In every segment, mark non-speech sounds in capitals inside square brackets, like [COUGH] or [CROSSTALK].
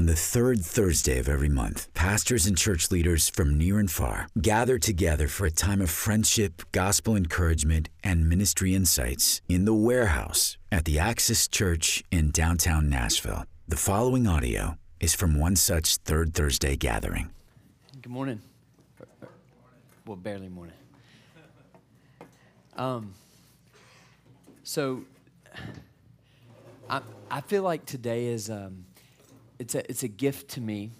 On the third Thursday of every month, pastors and church leaders from near and far gather together for a time of friendship, gospel encouragement, and ministry insights in the warehouse at the Axis Church in downtown Nashville. The following audio is from one such third Thursday gathering. Good morning. Well, barely morning. Um, so, I, I feel like today is um, it's a it's a gift to me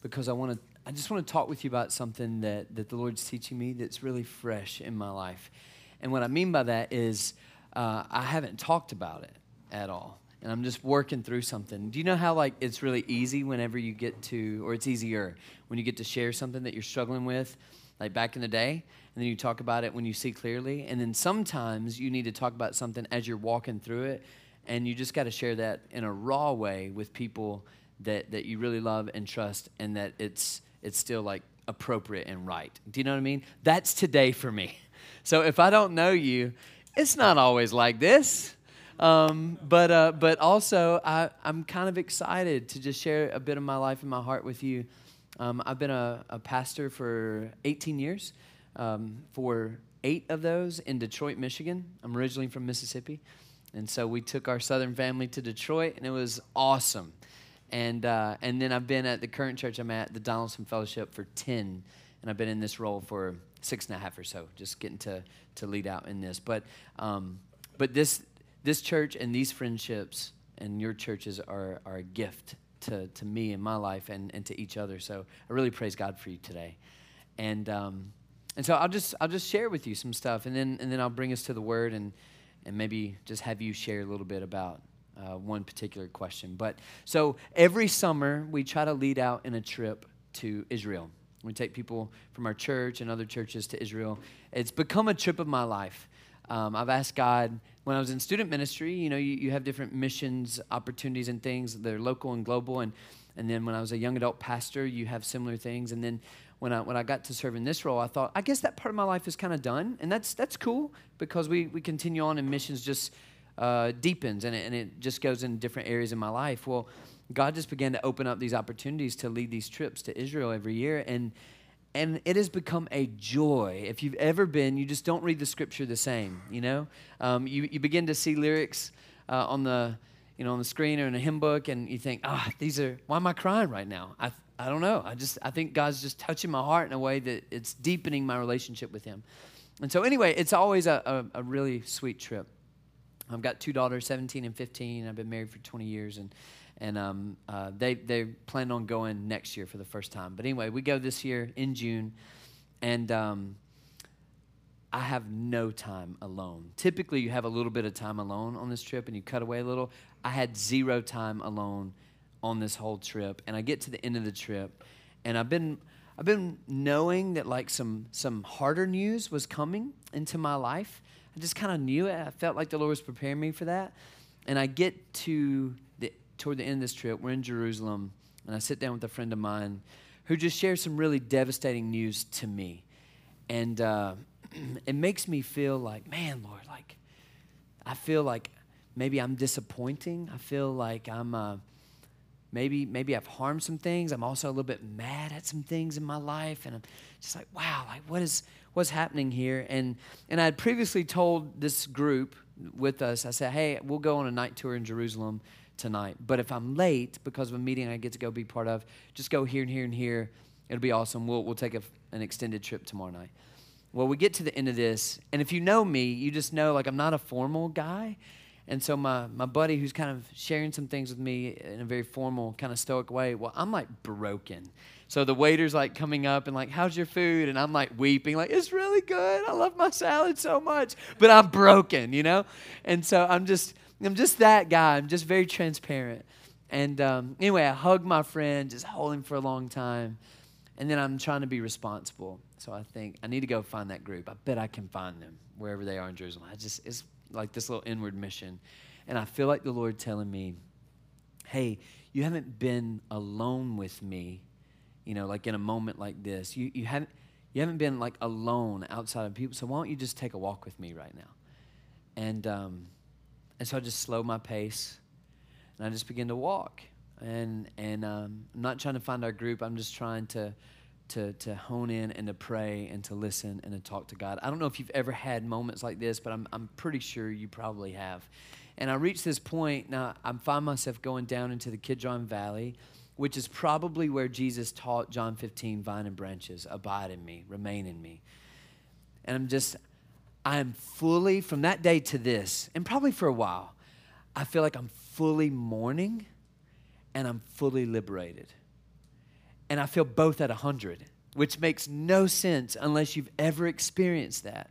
because I want to I just want to talk with you about something that that the Lord's teaching me that's really fresh in my life, and what I mean by that is uh, I haven't talked about it at all, and I'm just working through something. Do you know how like it's really easy whenever you get to, or it's easier when you get to share something that you're struggling with, like back in the day, and then you talk about it when you see clearly, and then sometimes you need to talk about something as you're walking through it, and you just got to share that in a raw way with people that, that you really love and trust and that it's, it's still like appropriate and right. Do you know what I mean? That's today for me. [LAUGHS] So if I don't know you, it's not always like this. Um, but, uh, but also, I, I'm kind of excited to just share a bit of my life and my heart with you. Um, I've been a, a, pastor for 18 years, um, for eight of those in Detroit, Michigan. I'm originally from Mississippi. And so we took our southern family to Detroit, and it was awesome. And, uh, and then I've been at the current church I'm at, the Donelson Fellowship, for 10. And I've been in this role for six and a half or so, just getting to, to lead out in this. But, um, but this, this church and these friendships and your churches are, are a gift to, to me in my life and, and to each other. So I really praise God for you today. And, um, and so I'll just, I'll just share with you some stuff, and then, and then I'll bring us to the Word and, and maybe just have you share a little bit about uh, one particular question. But so every summer we try to lead out in a trip to Israel. We take people from our church and other churches to Israel. It's become a trip of my life. Um, I've asked God when I was in student ministry. You know, you, you have different missions opportunities and things. They're local and global, and and then when I was a young adult pastor, you have similar things. And then when I when I got to serve in this role, I thought I guess that part of my life is kind of done, and that's that's cool because we we continue on in missions just uh, deepens and it, and it just goes in different areas in my life. Well, God just began to open up these opportunities to lead these trips to Israel every year. And and it has become a joy. If you've ever been, you just don't read the scripture the same. You know, um, you you begin to see lyrics uh, on the you know on the screen or in a hymn book, and you think, ah, oh, these are why am I crying right now? I I don't know. I just I think God's just touching my heart in a way that it's deepening my relationship with Him. And so anyway, it's always a, a, a really sweet trip. I've got two daughters, 17 and 15. I've been married for 20 years, and and um, uh, they they plan on going next year for the first time. But anyway, we go this year in June, and um, I have no time alone. Typically, you have a little bit of time alone on this trip, and you cut away a little. I had zero time alone on this whole trip, and I get to the end of the trip, and I've been I've been knowing that like some some harder news was coming into my life I just kind of knew it. I felt like the Lord was preparing me for that. And I get to the toward the end of this trip, we're in Jerusalem, and I sit down with a friend of mine who just shares some really devastating news to me. And uh, [CLEARS THROAT] it makes me feel like, man, Lord, like, I feel like maybe I'm disappointing. I feel like I'm, uh, maybe, maybe I've harmed some things. I'm also a little bit mad at some things in my life. And I'm just like, wow, like, what is, what's happening here. And, and I had previously told this group with us, I said, hey, we'll go on a night tour in Jerusalem tonight. But if I'm late because of a meeting I get to go be part of, just go here and here and here. It'll be awesome. We'll, we'll take a, an extended trip tomorrow night. Well, we get to the end of this, and if you know me, you just know like I'm not a formal guy. And so my, my buddy who's kind of sharing some things with me in a very formal, kind of stoic way, well, I'm like broken. So the waiter's like coming up and like, how's your food? And I'm like weeping, like, it's really good. I love my salad so much. But I'm broken, you know? And so I'm just, I'm just that guy. I'm just very transparent. And um, anyway, I hug my friend, just hold him for a long time. And then I'm trying to be responsible. So I think I need to go find that group. I bet I can find them wherever they are in Jerusalem. I just, it's like this little inward mission. And I feel like the Lord telling me, hey, you haven't been alone with me, you know, like in a moment like this. You, you, haven't, you haven't been like alone outside of people. So why don't you just take a walk with me right now? And, um, and so I just slow my pace and I just begin to walk. and and um, I'm not trying to find our group. I'm just trying to to to hone in and to pray and to listen and to talk to God. I don't know if you've ever had moments like this, but I'm I'm pretty sure you probably have. And I reached this point now. I find myself going down into the Kidron Valley, which is probably where Jesus taught John 15, "Vine and branches, abide in me, remain in me." And I'm just, I am fully from that day to this, and probably for a while. I feel like I'm fully mourning and I'm fully liberated. And I feel both at 100, which makes no sense unless you've ever experienced that.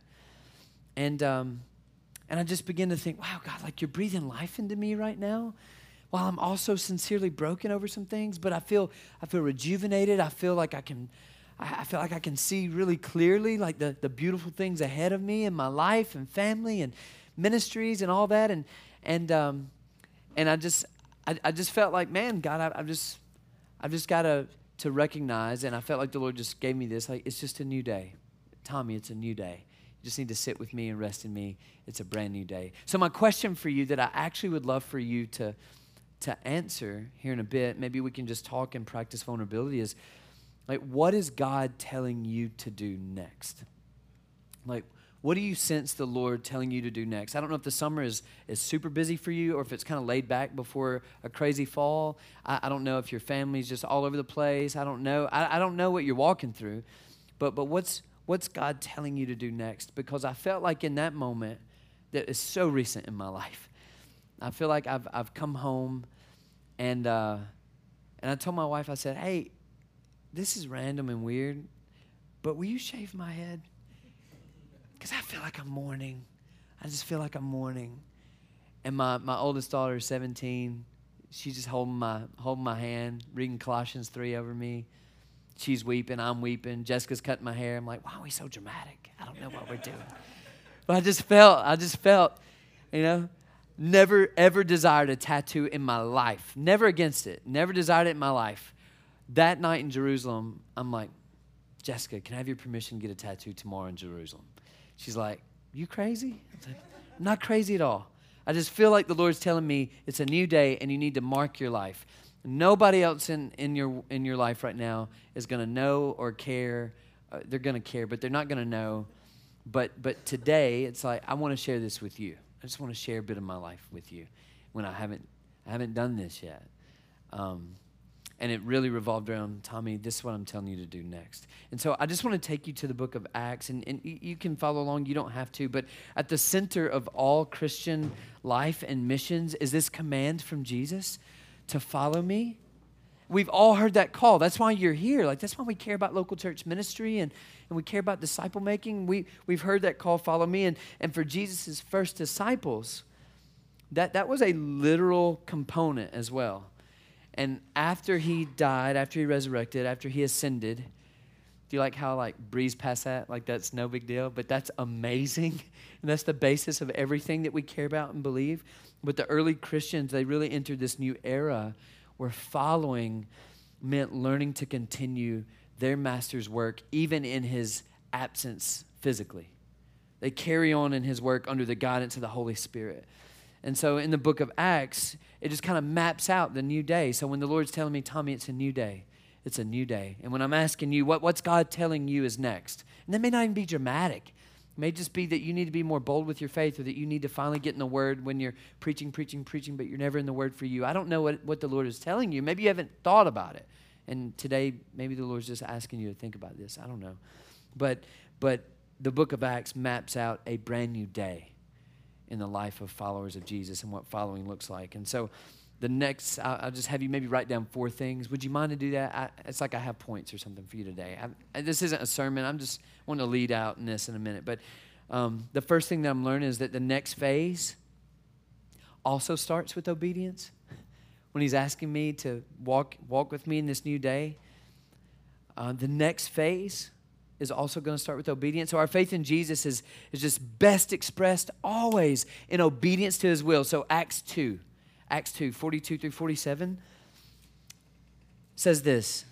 And, um, and I just begin to think, wow, God, like you're breathing life into me right now while I'm also sincerely broken over some things, but I feel, I feel rejuvenated. I feel like I can, I feel like I can see really clearly like the, the beautiful things ahead of me in my life and family and ministries and all that. And, and, um, and I just, I, I just felt like, man, God, I, I've just, I've just got to, to recognize, and I felt like the Lord just gave me this, like, it's just a new day. Tommy, it's a new day. You just need to sit with me and rest in me. It's a brand new day. So my question for you that I actually would love for you to, to answer here in a bit, maybe we can just talk and practice vulnerability is, like, what is God telling you to do next? Like, what do you sense the Lord telling you to do next? I don't know if the summer is, is super busy for you or if it's kind of laid back before a crazy fall. I, I don't know if your family's just all over the place. I don't know. I, I don't know what you're walking through. But, but what's, what's God telling you to do next? Because I felt like in that moment that is so recent in my life. I feel like I've, I've come home and, uh, and I told my wife, I said, hey, this is random and weird, but will you shave my head? because I feel like I'm mourning. I just feel like I'm mourning. And my, my oldest daughter is 17. She's just holding my, holding my hand, reading Colossians 3 over me. She's weeping, I'm weeping. Jessica's cutting my hair. I'm like, why are we so dramatic? I don't know what we're doing. But I just felt, I just felt, you know, never ever desired a tattoo in my life. Never against it. Never desired it in my life. That night in Jerusalem, I'm like, Jessica, can I have your permission to get a tattoo tomorrow in Jerusalem? She's like, You crazy? I'm, like, I'm not crazy at all. I just feel like the Lord's telling me it's a new day and you need to mark your life. Nobody else in, in, your, in your life right now is going to know or care. Uh, they're going to care, but they're not going to know. But, but today, it's like, I want to share this with you. I just want to share a bit of my life with you when I haven't, I haven't done this yet. Um, and it really revolved around Tommy, this is what I'm telling you to do next. And so I just want to take you to the book of Acts, and, and you can follow along, you don't have to, but at the center of all Christian life and missions is this command from Jesus to follow me. We've all heard that call. That's why you're here. Like that's why we care about local church ministry and, and we care about disciple making. We we've heard that call, follow me. And and for Jesus' first disciples, that, that was a literal component as well. And after he died, after he resurrected, after he ascended, do you like how like breeze past that? Like that's no big deal, but that's amazing. [LAUGHS] And that's the basis of everything that we care about and believe. But the early Christians, they really entered this new era where following meant learning to continue their master's work even in his absence physically. They carry on in his work under the guidance of the Holy Spirit. And so in the book of Acts, it just kind of maps out the new day. So when the Lord's telling me, Tommy, it's a new day, it's a new day. And when I'm asking you, what, what's God telling you is next? And that may not even be dramatic. May just be that you need to be more bold with your faith or that you need to finally get in the Word when you're preaching, preaching, preaching, but you're never in the Word for you. I don't know what, what the Lord is telling you. Maybe you haven't thought about it. And today, maybe the Lord's just asking you to think about this. I don't know. But, but the book of Acts maps out a brand new day in the life of followers of Jesus and what following looks like. And so the next, I'll, just have you maybe write down four things. Would you mind to do that? I, it's like I have points or something for you today. I, this isn't a sermon. I'm just wanting to lead out in this in a minute. But um, the first thing that I'm learning is that the next phase also starts with obedience. [LAUGHS] When he's asking me to walk, walk with me in this new day, uh, the next phase is also going to start with obedience. So our faith in Jesus is, is just best expressed always in obedience to his will. So Acts 2, Acts 2, 42 through 47 says this.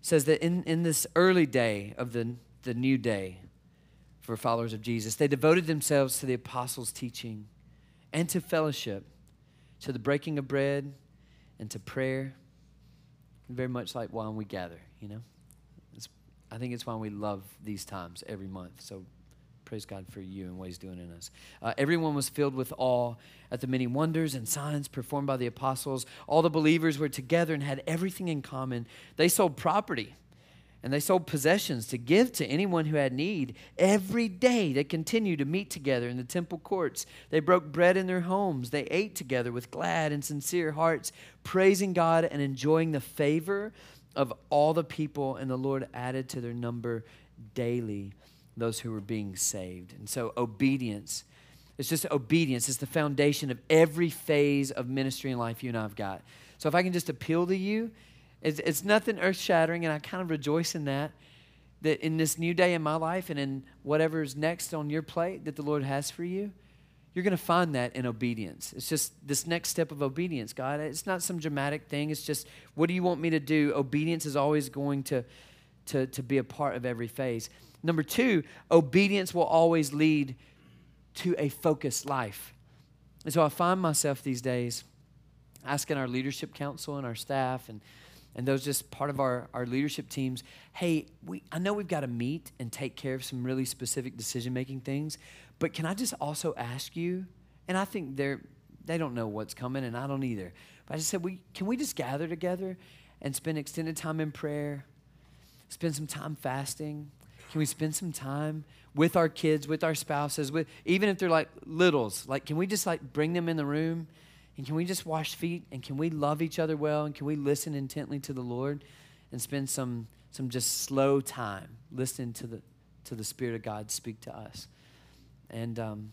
Says that in, in this early day of the, the new day for followers of Jesus, they devoted themselves to the apostles' teaching and to fellowship, to the breaking of bread and to prayer. Very much like why we gather, you know? It's, I think it's why we love these times every month. So praise God for you and what He's doing in us. Uh, everyone was filled with awe at the many wonders and signs performed by the apostles. All the believers were together and had everything in common. They sold property and they sold possessions to give to anyone who had need. Every day they continued to meet together in the temple courts. They broke bread in their homes. They ate together with glad and sincere hearts, praising God and enjoying the favor of all the people. And the Lord added to their number daily those who were being saved. And so, obedience. It's just obedience. It's the foundation of every phase of ministry and life you and I've got. So, if I can just appeal to you, it's, it's nothing earth shattering, and I kind of rejoice in that. That in this new day in my life and in whatever's next on your plate that the Lord has for you, you're going to find that in obedience. It's just this next step of obedience, God. It's not some dramatic thing. It's just, what do you want me to do? Obedience is always going to, to, to be a part of every phase. Number two, obedience will always lead to a focused life. And so I find myself these days asking our leadership council and our staff and, and those just part of our, our leadership teams, hey, we, I know we've got to meet and take care of some really specific decision making things, but can I just also ask you? And I think they're, they don't know what's coming, and I don't either. But I just said, we, can we just gather together and spend extended time in prayer, spend some time fasting, can we spend some time with our kids, with our spouses, with even if they're like littles? Like, can we just like bring them in the room and can we just wash feet and can we love each other well and can we listen intently to the Lord and spend some some just slow time listening to the to the Spirit of God speak to us? And um,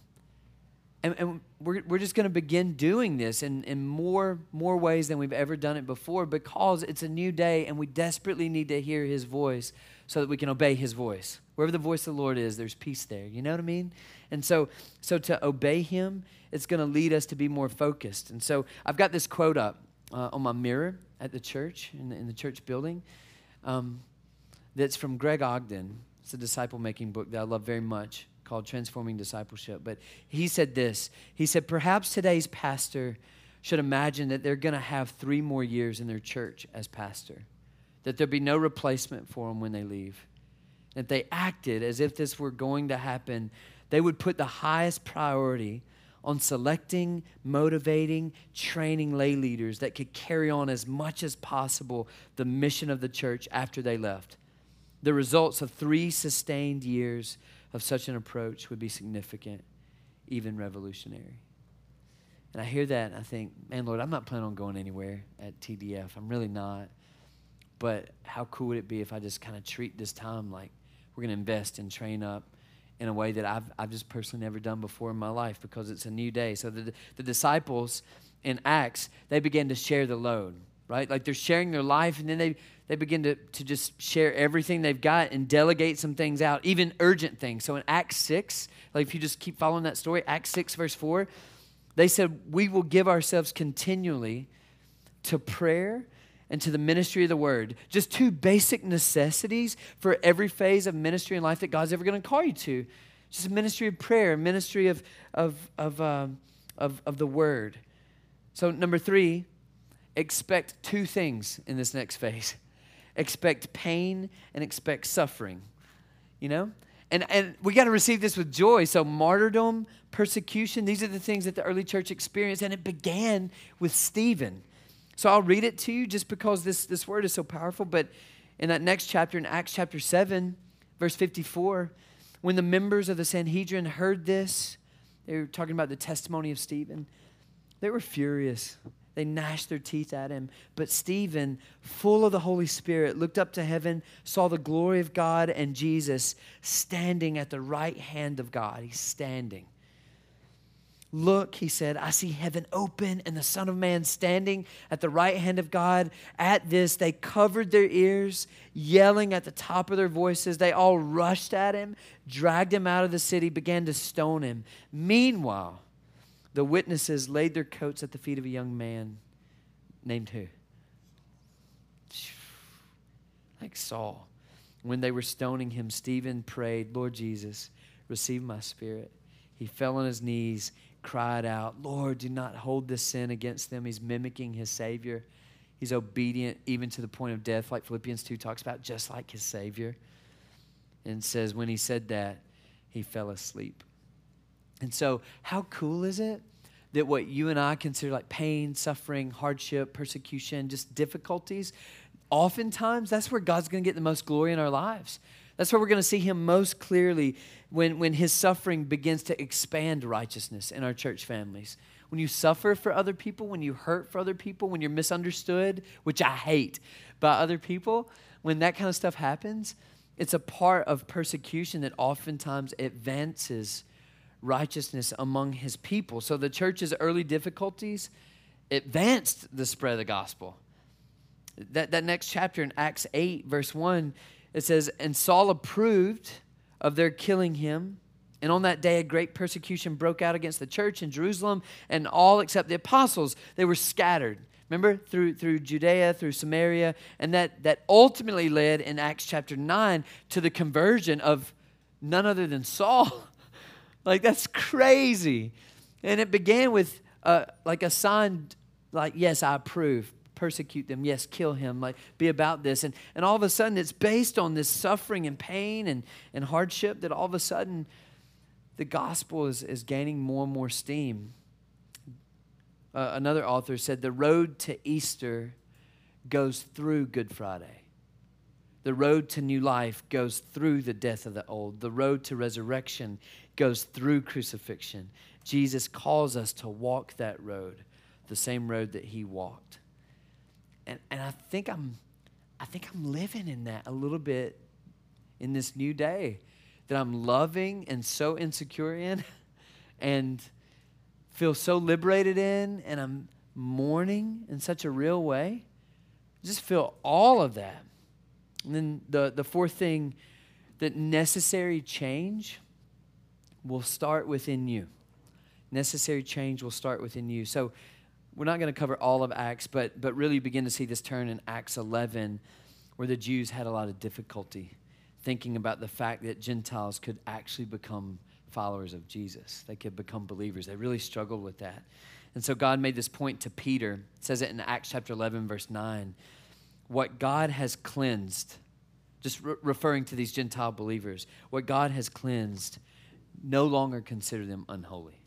and, and we're, we're just going to begin doing this in, in more, more ways than we've ever done it before because it's a new day and we desperately need to hear his voice so that we can obey his voice. Wherever the voice of the Lord is, there's peace there. You know what I mean? And so, so to obey him, it's going to lead us to be more focused. And so I've got this quote up uh, on my mirror at the church, in the, in the church building, um, that's from Greg Ogden. It's a disciple making book that I love very much called Transforming Discipleship. But he said this He said, Perhaps today's pastor should imagine that they're going to have three more years in their church as pastor, that there'll be no replacement for them when they leave. If they acted as if this were going to happen, they would put the highest priority on selecting, motivating, training lay leaders that could carry on as much as possible the mission of the church after they left. The results of three sustained years of such an approach would be significant, even revolutionary. And I hear that and I think, man, Lord, I'm not planning on going anywhere at TDF. I'm really not. But how cool would it be if I just kind of treat this time like we're going to invest and train up in a way that I've, I've just personally never done before in my life because it's a new day. So the, the disciples in Acts, they began to share the load, right? Like they're sharing their life and then they they begin to, to just share everything they've got and delegate some things out, even urgent things. So in Acts 6, like if you just keep following that story, Acts 6, verse 4, they said, We will give ourselves continually to prayer and to the ministry of the word. Just two basic necessities for every phase of ministry and life that God's ever going to call you to. Just a ministry of prayer, ministry of, of, of, um, of, of the word. So, number three, expect two things in this next phase [LAUGHS] expect pain and expect suffering. You know? And, and we got to receive this with joy. So, martyrdom, persecution, these are the things that the early church experienced. And it began with Stephen. So, I'll read it to you just because this, this word is so powerful. But in that next chapter, in Acts chapter 7, verse 54, when the members of the Sanhedrin heard this, they were talking about the testimony of Stephen, they were furious. They gnashed their teeth at him. But Stephen, full of the Holy Spirit, looked up to heaven, saw the glory of God and Jesus standing at the right hand of God. He's standing. Look, he said, I see heaven open and the Son of Man standing at the right hand of God. At this, they covered their ears, yelling at the top of their voices. They all rushed at him, dragged him out of the city, began to stone him. Meanwhile, the witnesses laid their coats at the feet of a young man named who? Like Saul. When they were stoning him, Stephen prayed, Lord Jesus, receive my spirit. He fell on his knees, cried out, Lord, do not hold this sin against them. He's mimicking his Savior. He's obedient even to the point of death, like Philippians 2 talks about, just like his Savior. And says, when he said that, he fell asleep. And so, how cool is it that what you and I consider like pain, suffering, hardship, persecution, just difficulties, oftentimes that's where God's going to get the most glory in our lives. That's where we're going to see him most clearly when, when his suffering begins to expand righteousness in our church families. When you suffer for other people, when you hurt for other people, when you're misunderstood, which I hate, by other people, when that kind of stuff happens, it's a part of persecution that oftentimes advances righteousness among his people. So the church's early difficulties advanced the spread of the gospel. That, that next chapter in Acts 8, verse 1, it says, And Saul approved of their killing him. And on that day, a great persecution broke out against the church in Jerusalem, and all except the apostles, they were scattered. Remember, through, through Judea, through Samaria, and that, that ultimately led in Acts chapter 9 to the conversion of none other than Saul. [LAUGHS] like, that's crazy. And it began with uh, like a sign, like, yes, I approve persecute them. Yes, kill him. Like, be about this. And, and all of a sudden, it's based on this suffering and pain and, and hardship that all of a sudden the gospel is, is gaining more and more steam. Uh, another author said, The road to Easter goes through Good Friday. The road to new life goes through the death of the old. The road to resurrection goes through crucifixion. Jesus calls us to walk that road, the same road that he walked and, and I think I'm I think I'm living in that a little bit in this new day that I'm loving and so insecure in [LAUGHS] and feel so liberated in and I'm mourning in such a real way. Just feel all of that. And then the, the fourth thing that necessary change will start within you. Necessary change will start within you. So we're not going to cover all of Acts, but, but really begin to see this turn in Acts 11, where the Jews had a lot of difficulty thinking about the fact that Gentiles could actually become followers of Jesus. They could become believers. They really struggled with that. And so God made this point to Peter. It says it in Acts chapter 11, verse 9. What God has cleansed, just re- referring to these Gentile believers, what God has cleansed, no longer consider them unholy.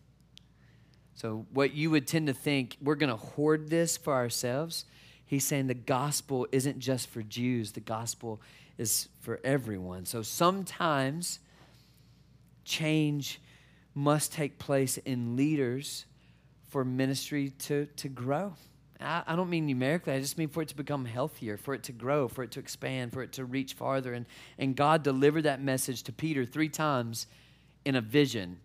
So, what you would tend to think, we're going to hoard this for ourselves, he's saying the gospel isn't just for Jews, the gospel is for everyone. So, sometimes change must take place in leaders for ministry to, to grow. I, I don't mean numerically, I just mean for it to become healthier, for it to grow, for it to expand, for it to reach farther. And, and God delivered that message to Peter three times in a vision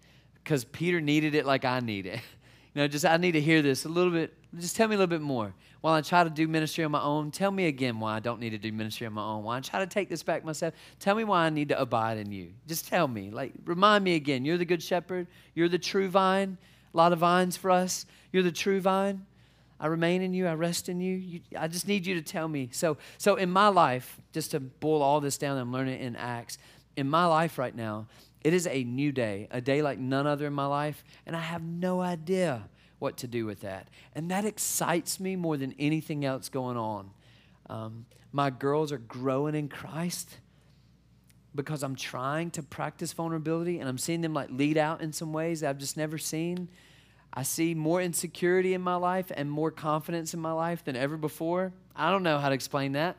because Peter needed it like I need it. [LAUGHS] You know, just I need to hear this a little bit. Just tell me a little bit more. While I try to do ministry on my own, tell me again why I don't need to do ministry on my own. Why I try to take this back myself. Tell me why I need to abide in you. Just tell me. Like, remind me again. You're the good shepherd. You're the true vine. A lot of vines for us. You're the true vine. I remain in you. I rest in you. you. I just need you to tell me. So, so in my life, just to boil all this down, I'm learning in Acts. In my life right now, it is a new day, a day like none other in my life, and I have no idea what to do with that. And that excites me more than anything else going on. Um, my girls are growing in Christ because I'm trying to practice vulnerability and I'm seeing them like lead out in some ways that I've just never seen. I see more insecurity in my life and more confidence in my life than ever before. I don't know how to explain that,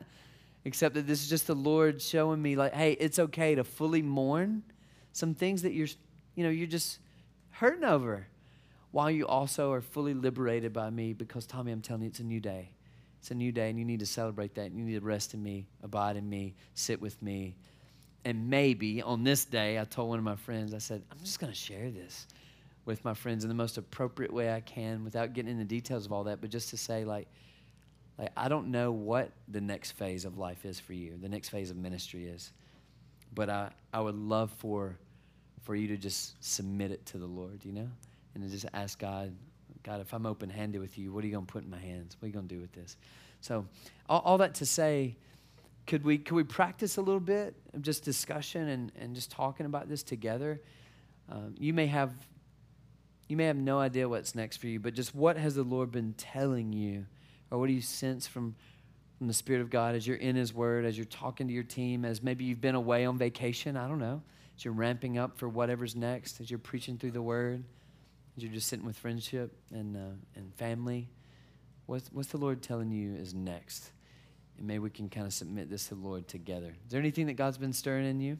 except that this is just the Lord showing me like, hey, it's okay to fully mourn some things that you're, you know, you're just hurting over, while you also are fully liberated by me because, Tommy, I'm telling you, it's a new day. It's a new day, and you need to celebrate that. And You need to rest in me, abide in me, sit with me. And maybe on this day, I told one of my friends, I said, I'm just going to share this with my friends in the most appropriate way I can without getting into details of all that, but just to say, like, like I don't know what the next phase of life is for you, the next phase of ministry is, but I, I would love for for you to just submit it to the Lord, you know, and to just ask God, God, if I'm open handed with you, what are you going to put in my hands? What are you going to do with this? So, all, all, that to say, could we could we practice a little bit of just discussion and, and just talking about this together? Um, you may have you may have no idea what's next for you, but just what has the Lord been telling you? Or what do you sense from, from the Spirit of God as you're in His Word, as you're talking to your team, as maybe you've been away on vacation? I don't know. As you're ramping up for whatever's next, as you're preaching through the Word, as you're just sitting with friendship and, uh, and family. What's, what's the Lord telling you is next? And maybe we can kind of submit this to the Lord together. Is there anything that God's been stirring in you?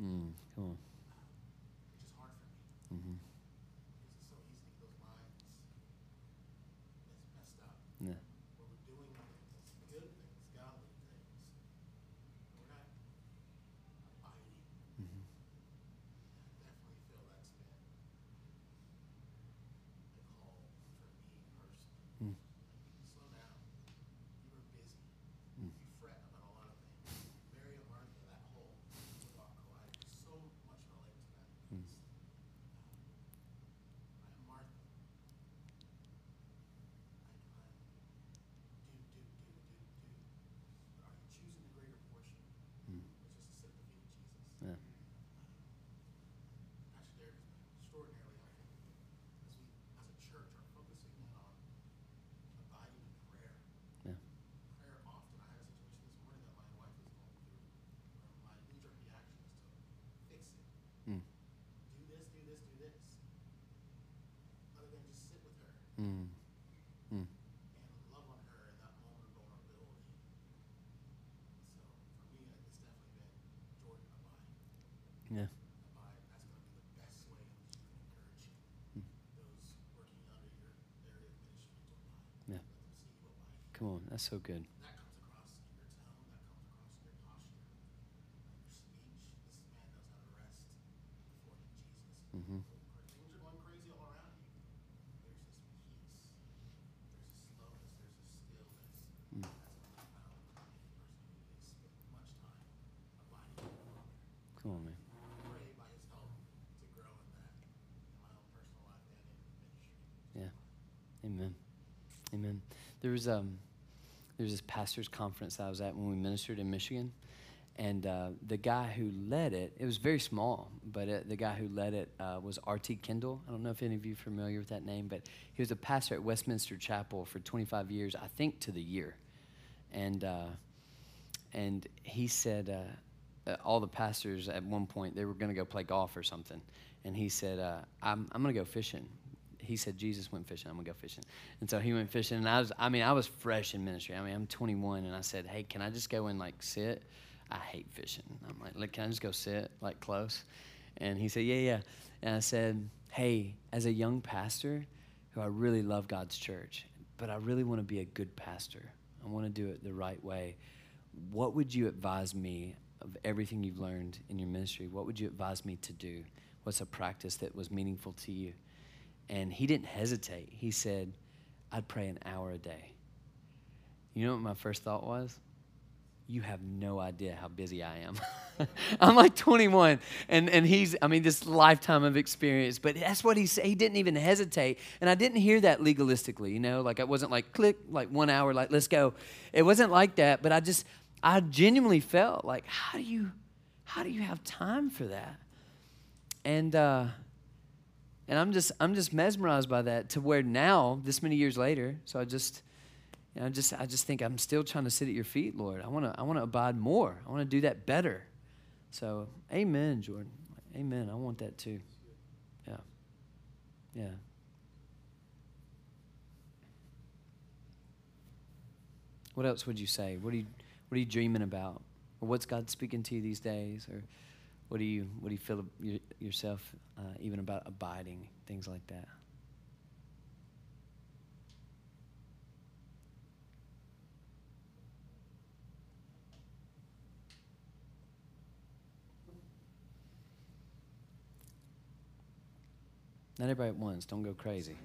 Mm, come on. Which is hard for me. Mm-hmm. Because it's so easy to get those minds messed up. Yeah. Where we're doing good things, godly things. We're not abiding. Mm-hmm. I definitely feel that's been a call for me personally. Mm. Slow down. You were busy. Mm. You fret about a lot of things. Mary and Martha, that whole debacle, I so much relate to that. Because, uh, Martha, I, I'm do, do, do, do, do. But are you choosing the greater portion, which is to sit at the feet of Jesus? Yeah. Pastor Derek has been extraordinarily, I think, as we, as a church, are focusing in on abiding in prayer. Yeah. Prayer often, I had a situation this morning that my wife was going through, where my knee-jerk reaction is to fix it. Mm. Do this, do this, do this. Other than just sit with her Mm. Mm. and love on her in that moment of vulnerability. So for me, it's definitely been Jordan abide. Yeah. Abide. That's going to be the best way in which you can encourage those working under your area of ministry to abide. Yeah. Let them see you abide. Come on. That's so good. That comes across in your tone. That comes across in your posture, in your speech. This man knows how to rest before him, Jesus. Mhm. Things are going crazy all around you. There's this peace. There's a slowness. There's a stillness. Mm. That's what I found in a person who has spent much time abiding in the Father. Come on, man. I pray by his help to grow in that in my own personal life and in ministry. Yeah. Amen. Amen. There was um, there was this pastors conference I was at when we ministered in Michigan, and uh, the guy who led it, it was very small, but it, the guy who led it uh, was R.T. Kendall. I don't know if any of you are familiar with that name, but he was a pastor at Westminster Chapel for 25 years, I think to the year, and uh, and he said. Uh, uh, all the pastors at one point they were going to go play golf or something and he said uh, I'm, I'm going to go fishing he said jesus went fishing. I'm to go fishing. And so he went fishing and i was i mean i was fresh in ministry. I mean i'm 21 and i said hey can i just go and like sit? I hate fishing. I'm like "Look, can i just go sit like close? And he said yeah yeah. And i said hey as a young pastor who i really love god's church but i really want to be a good pastor. I want to do it the right way. What would you advise me of everything you've learned in your ministry? What would you advise me to do? What's a practice that was meaningful to you? And he didn't hesitate. He said, I'd pray an hour a day. You know what my first thought was? You have no idea how busy I am. [LAUGHS] I'm like 21, and, and he's, I mean, this lifetime of experience, but that's what he said. He didn't even hesitate. And I didn't hear that legalistically, you know, like I wasn't like, click, like one hour, like, let's go. It wasn't like that, but I just, I genuinely felt like, how do you, how do you have time for that? And, uh, and I'm just, I'm just mesmerized by that to where now, this many years later, so I just, you know, I just, I just think I'm still trying to sit at your feet, Lord. I want to, I want to abide more. I want to do that better. So, Amen, Jordan. Amen. I want that too. Yeah. Yeah. What else would you say? What are you, what are you dreaming about? Or what's God speaking to you these days? Or what do you what do you feel yourself uh, even about abiding things like that? Not everybody at once. Don't go crazy.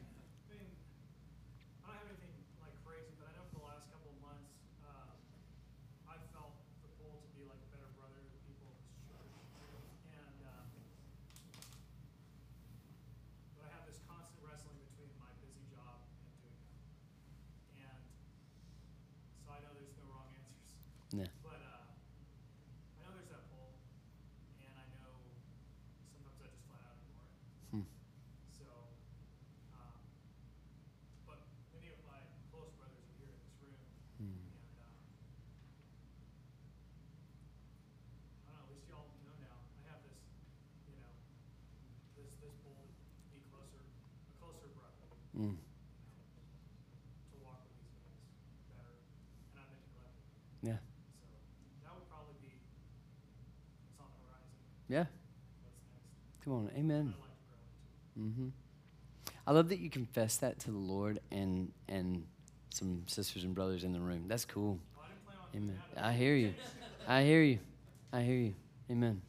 Yeah. So that would probably be what's on the horizon. Yeah. What's next? Come on. Amen. I'd like to grow into. hmm I love that you confess that to the Lord and and some sisters and brothers in the room. That's cool. Well, I didn't plan on doing Amen. I hear you. I hear you. I hear you. Amen.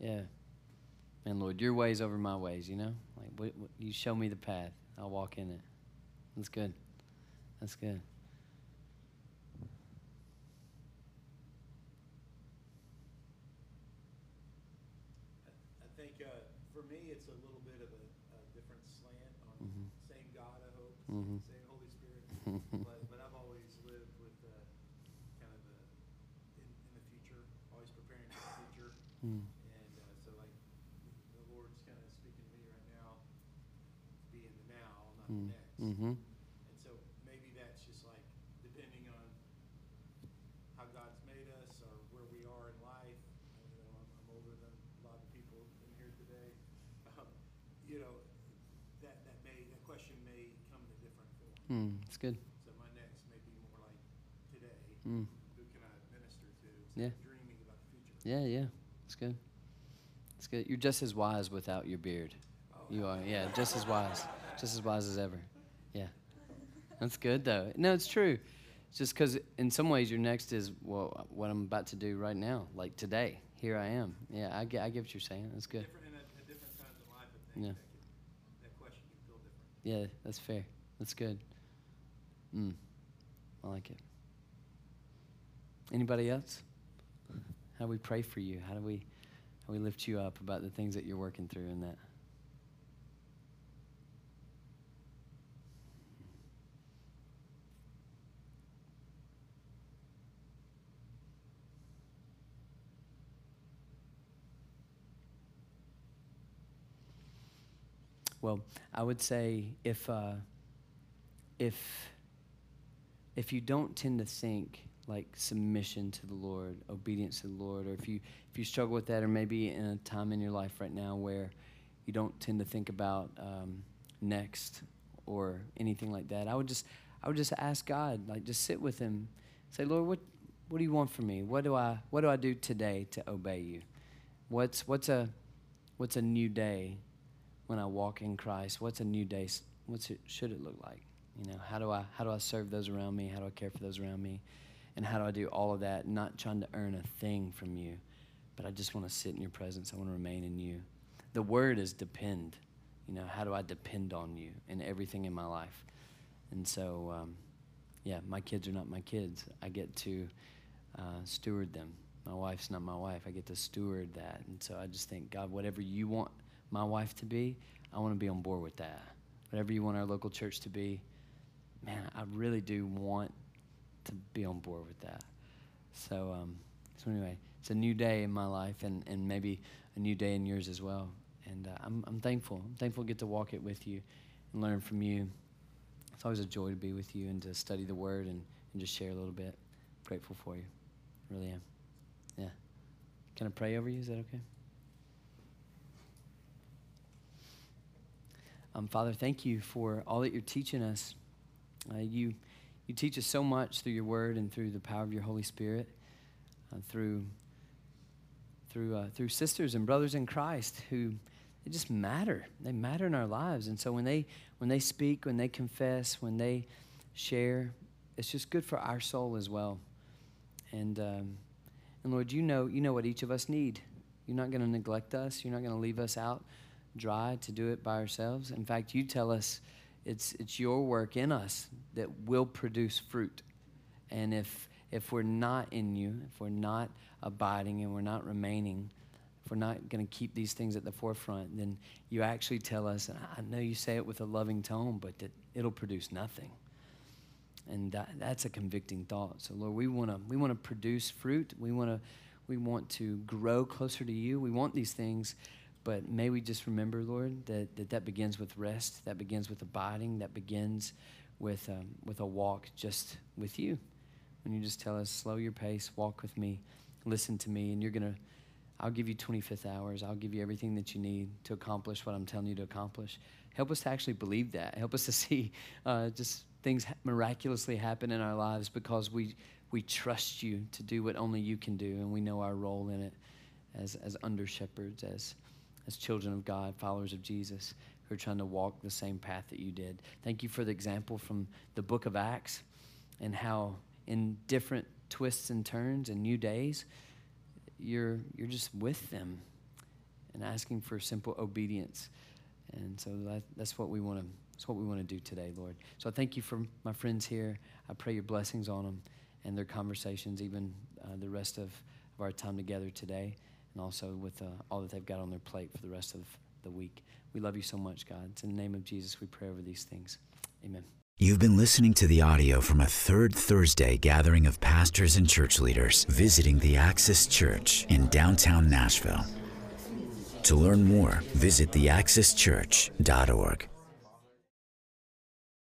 Yeah. And Lord, your ways over my ways, you know? Like, what, what, you show me the path, I'll walk in it. That's good. That's good. I I think uh, for me, it's a little bit of a, a different slant on Mhm. same God, I hope, Mhm. same Holy Spirit. [LAUGHS] but, but I've always lived with uh, kind of the in, in the future, always preparing for the future. Mm. And uh, so, like, the Lord's kind of speaking to me right now, to be in the now, not the Mm. next. Mm-hmm. And so maybe that's just like depending on how God's made us or where we are in life. You know, I'm, I'm older than a lot of people in here today. Um, you know, Mm. It's good. So my next may be more like today. Mm. Who can I minister to? Yeah. Dreaming about the future. Yeah, yeah. It's good. It's good. You're just as wise without your beard. You are, yeah, just as wise. Just as wise as ever. Yeah. That's good, though. No, it's true. It's just because in some ways your next is, well, what I'm about to do right now. Like today. Here I am. Yeah, I get, I get what you're saying. That's good. Different in a, at different times in life, Yeah. that, that question can feel different. Yeah, that's fair. That's good. Mm. I like it. Anybody else? How do we pray for you? How do we how we lift you up about the things that you're working through in that? Well, I would say if uh, if if you don't tend to think like submission to the Lord, obedience to the Lord, or if you if you struggle with that, or maybe in a time in your life right now where you don't tend to think about um, next or anything like that, I would just I would just ask God, like just sit with Him, say, Lord, what what do you want from me? What do I what do I do today to obey you? What's what's a what's a new day when I walk in Christ? What's a new day? What's it should it look like? You know, how do I how do I serve those around me? How do I care for those around me? And how do I do all of that? Not trying to earn a thing from you, but I just want to sit in your presence. I want to remain in you. The word is depend. You know, how do I depend on you in everything in my life? And so, um, yeah, my kids are not my kids. I get to uh, steward them. My wife's not my wife. I get to steward that. And so I just think, God, whatever you want my wife to be, I want to be on board with that. Whatever you want our local church to be, man, I really do want to be on board with that. So, um, so anyway, it's a new day in my life, and, and maybe a new day in yours as well. And uh, I'm, I'm thankful. I'm thankful to get to walk it with you and learn from you. It's always a joy to be with you and to study the Word and, and just share a little bit. Grateful for you. Really am. Yeah. Can I pray over you? Is that okay? Um, Father, thank you for all that you're teaching us. Uh, you, you teach us so much through your word and through the power of your Holy Spirit, uh, through, through, uh, through sisters and brothers in Christ who they just matter. They matter in our lives. And so when they, when they speak, when they confess, when they share, it's just good for our soul as well. And, um, and Lord, you know, you know what each of us need. You're not going to neglect us. You're not going to leave us out dry to do it by ourselves. In fact, you tell us it's, it's your work in us that will produce fruit. And if, if we're not in you, if we're not abiding and we're not remaining, if we're not going to keep these things at the forefront, then you actually tell us, and I know you say it with a loving tone, but that it'll produce nothing. And that, that's a convicting thought. So Lord, we want to we want to produce fruit. We want to we want to grow closer to you. We want these things, but may we just remember, Lord, that that, that begins with rest. That begins with abiding. That begins with um, with a walk just with you. When you just tell us, slow your pace, walk with me, listen to me, and you're gonna. I'll give you 25th hours. I'll give you everything that you need to accomplish what I'm telling you to accomplish. Help us to actually believe that. Help us to [LAUGHS] see uh, just things miraculously happen in our lives because we, we trust you to do what only you can do, and we know our role in it as, as under shepherds, as, as children of God, followers of Jesus, who are trying to walk the same path that you did. Thank you for the example from the book of Acts and how, in different twists and turns and new days, you're, you're just with them and asking for simple obedience. And so that, that's what we want to that's what we want to do today, Lord. So I thank you for my friends here. I pray your blessings on them and their conversations, even uh, the rest of, of our time together today, and also with uh, all that they've got on their plate for the rest of the week. We love you so much, God. It's in the name of Jesus we pray over these things. Amen. You've been listening to the audio from a third Thursday gathering of pastors and church leaders visiting the Axis Church in downtown Nashville. To learn more, visit theaxischurch.org.